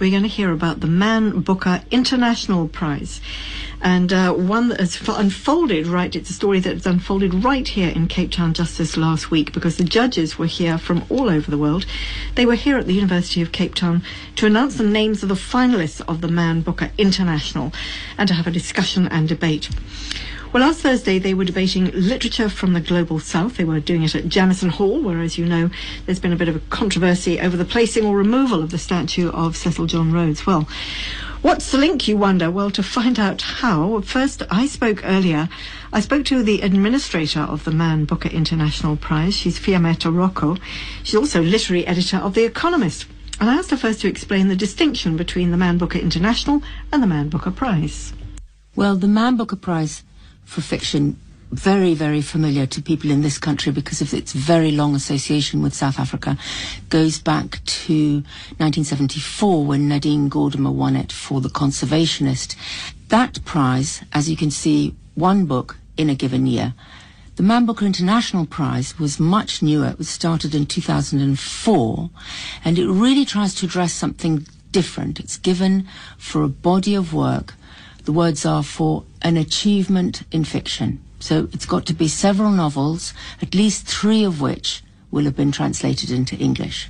we're going to hear about the Man Booker International Prize. And uh, one that has unfolded right, it's a story that has unfolded right here in Cape Town just this last week because the judges were here from all over the world. They were here at the University of Cape Town to announce the names of the finalists of the Man Booker International and to have a discussion and debate. Well, last Thursday they were debating literature from the global south. They were doing it at Jameson Hall, where, as you know, there's been a bit of a controversy over the placing or removal of the statue of Cecil John Rhodes. Well, What's the link, you wonder? Well, to find out how, first I spoke earlier. I spoke to the administrator of the Man Booker International Prize. She's Fiametta Rocco. She's also literary editor of The Economist. And I asked her first to explain the distinction between the Man Booker International and the Man Booker Prize. Well, the Man Booker Prize for fiction very, very familiar to people in this country because of its very long association with South Africa. Goes back to 1974 when Nadine Gordimer won it for The Conservationist. That prize, as you can see, one book in a given year. The Man Booker International Prize was much newer. It was started in 2004 and it really tries to address something different. It's given for a body of work the words are for an achievement in fiction. So it's got to be several novels, at least three of which will have been translated into English.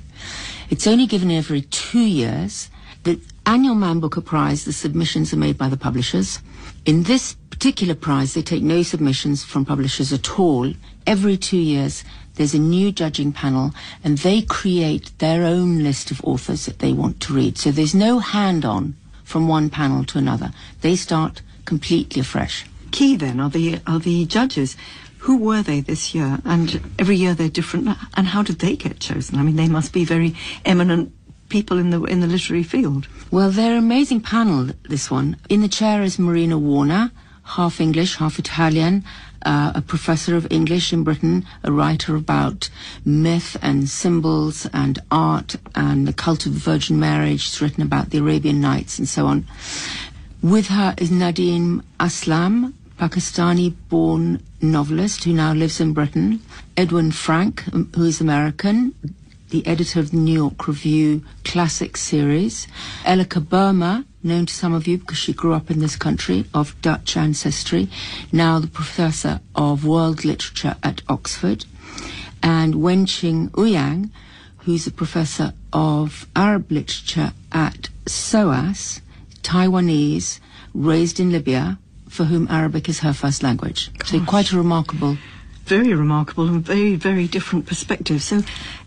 It's only given every two years. The annual Man Booker Prize, the submissions are made by the publishers. In this particular prize, they take no submissions from publishers at all. Every two years, there's a new judging panel, and they create their own list of authors that they want to read. So there's no hand on from one panel to another. They start completely afresh. Key then are the are the judges. Who were they this year? And every year they're different. And how did they get chosen? I mean, they must be very eminent people in the in the literary field. Well, they're an amazing panel. This one in the chair is Marina Warner, half English, half Italian, uh, a professor of English in Britain, a writer about myth and symbols and art and the cult of the Virgin Marriage. She's written about the Arabian Nights and so on. With her is Nadeem Aslam, Pakistani-born novelist who now lives in Britain. Edwin Frank, who is American, the editor of the New York Review Classic series. Elleke Boehmer, known to some of you because she grew up in this country of Dutch ancestry, now the professor of world literature at Oxford. And Wen-chin Ouyang, who's a professor of Arab literature at SOAS, Taiwanese, raised in Libya, for whom Arabic is her first language. Gosh. So quite a remarkable very remarkable and very, very different perspective. So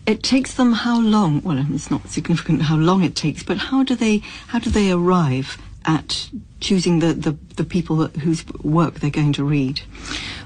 it takes them how long? Well, it's not significant how long it takes, but how do they, how do they arrive at choosing the, the, the people whose work they're going to read?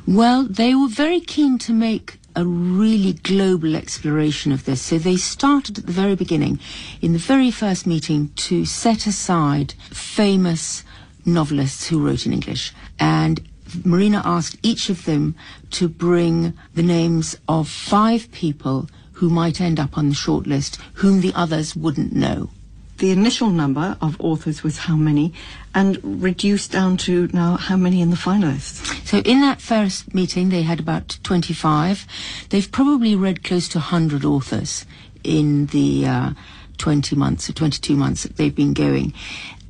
Well, they were very keen to make a really global exploration of this. So they started at the very beginning, in the very first meeting, to set aside famous novelists who wrote in English. And Marina asked each of them to bring the names of five people who might end up on the shortlist, whom the others wouldn't know. The initial number of authors was how many, and reduced down to now how many in the finalists? So in that first meeting, they had about 25. They've probably read close to 100 authors in the uh, 20 months or 22 months that they've been going.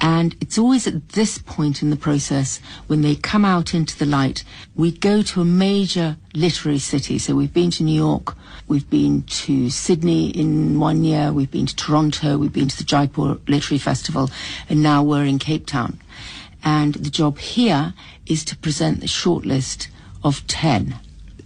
And it's always at this point in the process when they come out into the light, we go to a major literary city. So we've been to New York, we've been to Sydney in one year, we've been to Toronto, we've been to the Jaipur Literary Festival, and now we're in Cape Town. And the job here is to present the shortlist of 10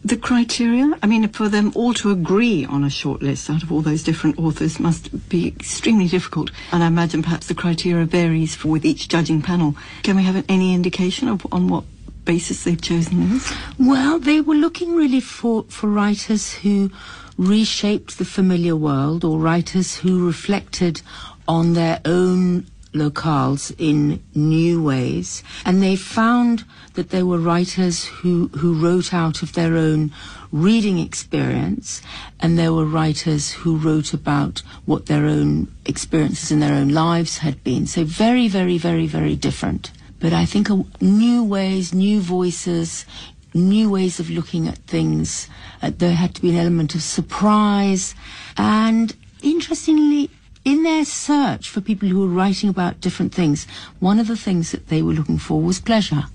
the criteria? I mean, for them all to agree on a short list out of all those different authors must be extremely difficult. And I imagine perhaps the criteria varies for, with each judging panel. Can we have any indication of on what basis they've chosen those? Well, they were looking really for, for writers who reshaped the familiar world or writers who reflected on their own locales in new ways. And they found that there were writers who, who wrote out of their own reading experience, and there were writers who wrote about what their own experiences in their own lives had been. So very, very, very, very different. But I think new ways, new voices, new ways of looking at things. Uh, there had to be an element of surprise. And interestingly, in their search for people who were writing about different things, one of the things that they were looking for was pleasure.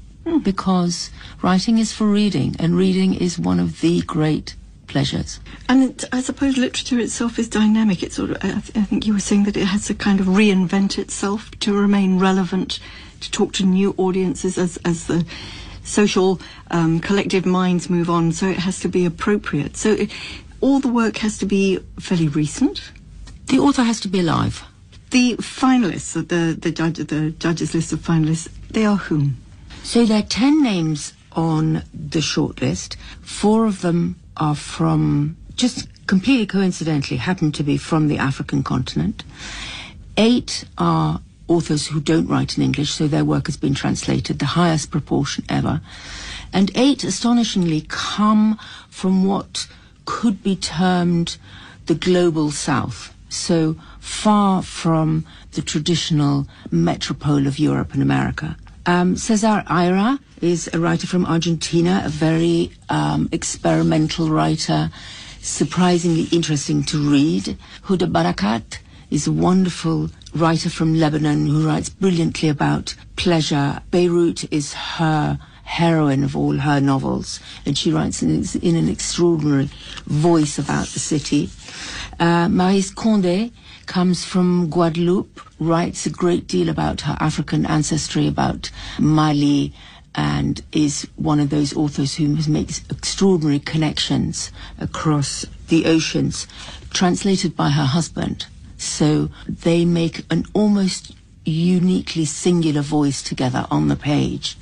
Because writing is for reading, and reading is one of the great pleasures. And it, I suppose literature itself is dynamic. It's sort of, I, th- I think you were saying that it has to kind of reinvent itself to remain relevant, to talk to new audiences as, as the social um, collective minds move on. So it has to be appropriate. So it, all the work has to be fairly recent. The author has to be alive. The finalists, the the judge, the judges list of finalists, they are whom? So there are 10 names on the shortlist. Four of them are from, just completely coincidentally, happen to be from the African continent. Eight are authors who don't write in English, so their work has been translated, the highest proportion ever. And eight, astonishingly, come from what could be termed the global south. So far from the traditional metropole of Europe and America. Um, Cesar Aira is a writer from Argentina, a very um, experimental writer, surprisingly interesting to read. Hoda Barakat is a wonderful writer from Lebanon who writes brilliantly about pleasure. Beirut is her heroine of all her novels, and she writes in, in an extraordinary voice about the city. Uh, Condé comes from Guadeloupe, writes a great deal about her African ancestry, about Mali, and is one of those authors who makes extraordinary connections across the oceans, translated by her husband. So they make an almost uniquely singular voice together on the page.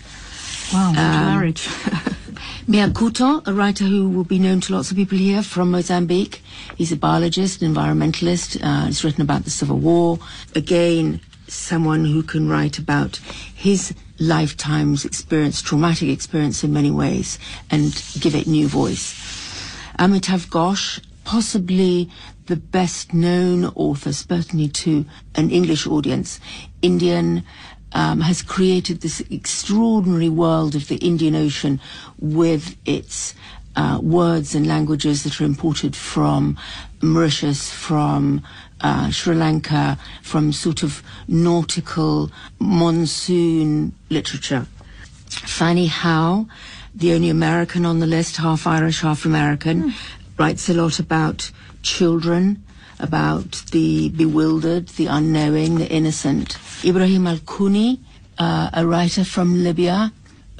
Wow, marriage. Mia Couto, a writer who will be known to lots of people here from Mozambique. He's a biologist, an environmentalist. Uh, he's written about the Civil War. Again, someone who can write about his lifetime's experience, traumatic experience in many ways, and give it new voice. Amitav Ghosh, possibly the best known author, certainly to an English audience, Indian, um, has created this extraordinary world of the Indian Ocean with its uh, words and languages that are imported from Mauritius, from uh, Sri Lanka, from sort of nautical monsoon literature. Fanny Howe, the only American on the list, half Irish, half American, writes a lot about children, about the bewildered, the unknowing, the innocent. Ibrahim Al Koni, uh, a writer from Libya,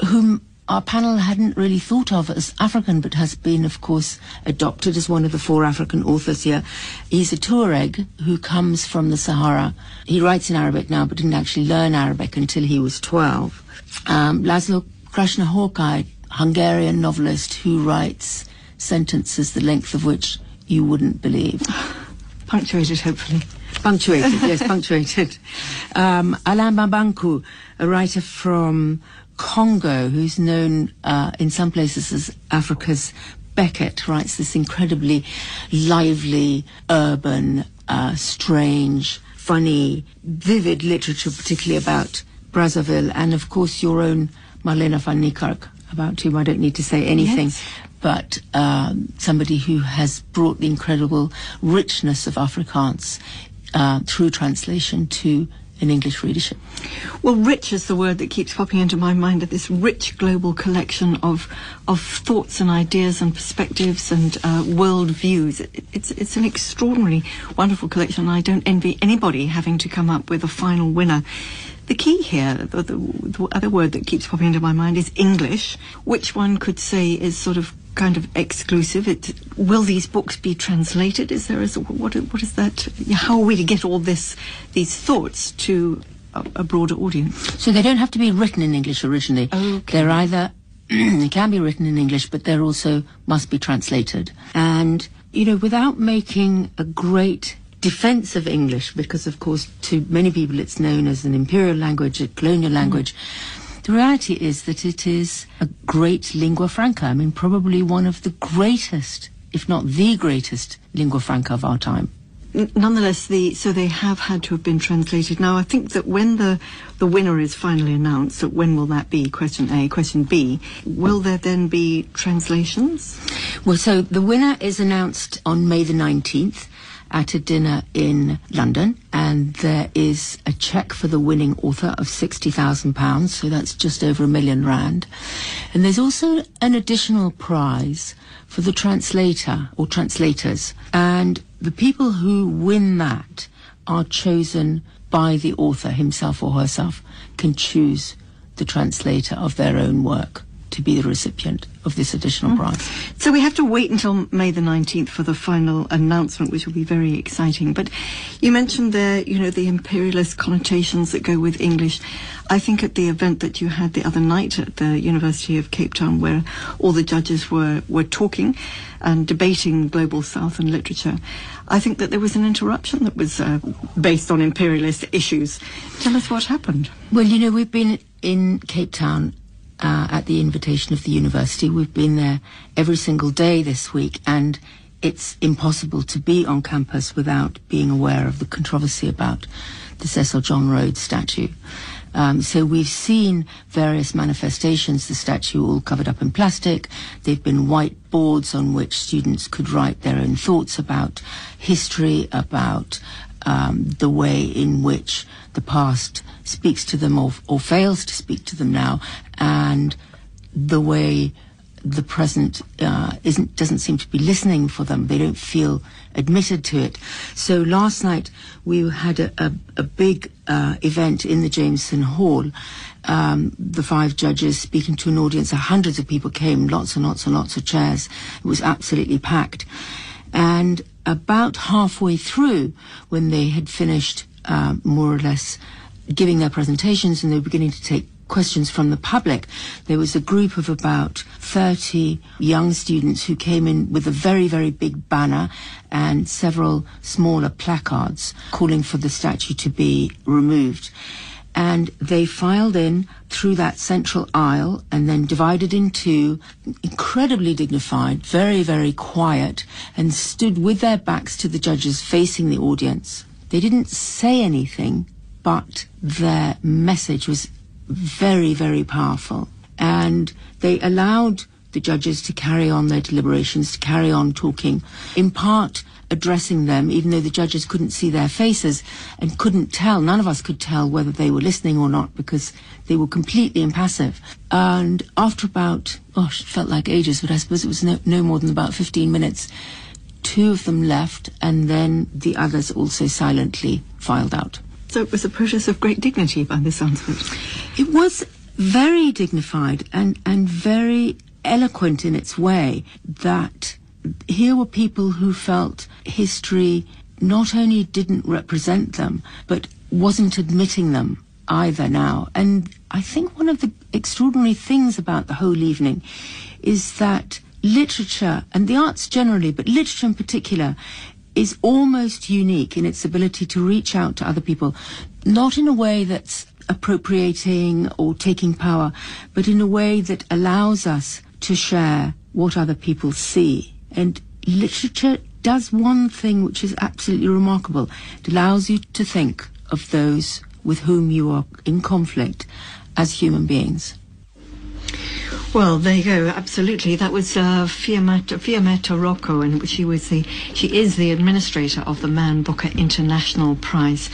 whom our panel hadn't really thought of as African, but has been, of course, adopted as one of the four African authors here. He's a Tuareg who comes from the Sahara. He writes in Arabic now, but didn't actually learn Arabic until he was 12. Um, Laszlo Krasznahorkai, Hungarian novelist who writes sentences the length of which you wouldn't believe. Punctuated, hopefully. Punctuated, yes, punctuated. Um, Alain Mabanckou, a writer from Congo, who's known uh, in some places as Africa's Beckett, writes this incredibly lively, urban, uh, strange, funny, vivid literature, particularly about Brazzaville, and of course your own Marlene van Niekerk, about whom I don't need to say anything. Yes. But um, somebody who has brought the incredible richness of Afrikaans uh, through translation to an English readership. Well, rich is the word that keeps popping into my mind. Of this rich global collection of of thoughts and ideas and perspectives and uh, world views. It, it's it's an extraordinarily wonderful collection. And I don't envy anybody having to come up with a final winner. The key here, the, the, the other word that keeps popping into my mind is English, which one could say is sort of kind of exclusive. It, will these books be translated? Is there a, what what is that? How are we to get all this these thoughts to a, a broader audience? So they don't have to be written in English originally. Okay. They're either they can be written in English, but they're also must be translated. And you know, without making a great defense of English, because of course to many people it's known as an imperial language, a colonial language. Mm. The reality is that it is a great lingua franca. I mean, probably one of the greatest, if not the greatest, lingua franca of our time. Nonetheless, the so they have had to have been translated. Now, I think that when the the winner is finally announced, that when will that be? Question A. Question B. Will there then be translations? Well, so the winner is announced on May the 19th, at a dinner in London, and there is a cheque for the winning author of £60,000, so that's just over a million rand. And there's also an additional prize for the translator or translators, and the people who win that are chosen by the author himself or herself, can choose the translator of their own work to be the recipient of this additional mm. prize. So we have to wait until May the 19th for the final announcement, which will be very exciting. But you mentioned there, you know, the imperialist connotations that go with English. I think at the event that you had the other night at the University of Cape Town, where all the judges were, were talking and debating global south and literature, I think that there was an interruption that was uh, based on imperialist issues. Tell us what happened. Well, you know, we've been in Cape Town uh, at the invitation of the university. We've been there every single day this week, and it's impossible to be on campus without being aware of the controversy about the Cecil John Rhodes statue. Um, so we've seen various manifestations, the statue all covered up in plastic. They've been white boards on which students could write their own thoughts about history, about um, the way in which the past speaks to them or, or fails to speak to them now, and the way the present uh, isn't doesn't seem to be listening for them. They don't feel admitted to it. So last night we had a, a, a big uh, event in the Jameson Hall. Um, the five judges speaking to an audience. Hundreds of people came, lots and lots and lots of chairs. It was absolutely packed. And about halfway through, when they had finished uh, more or less giving their presentations and they were beginning to take questions from the public, there was a group of about 30 young students who came in with a very, very big banner and several smaller placards calling for the statue to be removed. And they filed in through that central aisle and then divided in two, incredibly dignified, very, very quiet, and stood with their backs to the judges facing the audience. They didn't say anything, but their message was very, very powerful. And they allowed the judges to carry on their deliberations, to carry on talking, in part addressing them, even though the judges couldn't see their faces and couldn't tell, none of us could tell whether they were listening or not because they were completely impassive. And after about, gosh, it felt like ages, but I suppose it was no, no more than about 15 minutes, two of them left and then the others also silently filed out. So it was a process of great dignity by the sounds of it. It was very dignified and, and very eloquent in its way that here were people who felt history not only didn't represent them, but wasn't admitting them either now. And I think one of the extraordinary things about the whole evening is that literature and the arts generally, but literature in particular, is almost unique in its ability to reach out to other people, not in a way that's appropriating or taking power, but in a way that allows us to share what other people see. And literature does one thing which is absolutely remarkable. It allows you to think of those with whom you are in conflict as human beings. Well, there you go. Absolutely, that was uh, Fiametta, Fiametta Rocco, and she was the she is the administrator of the Man Booker International Prize.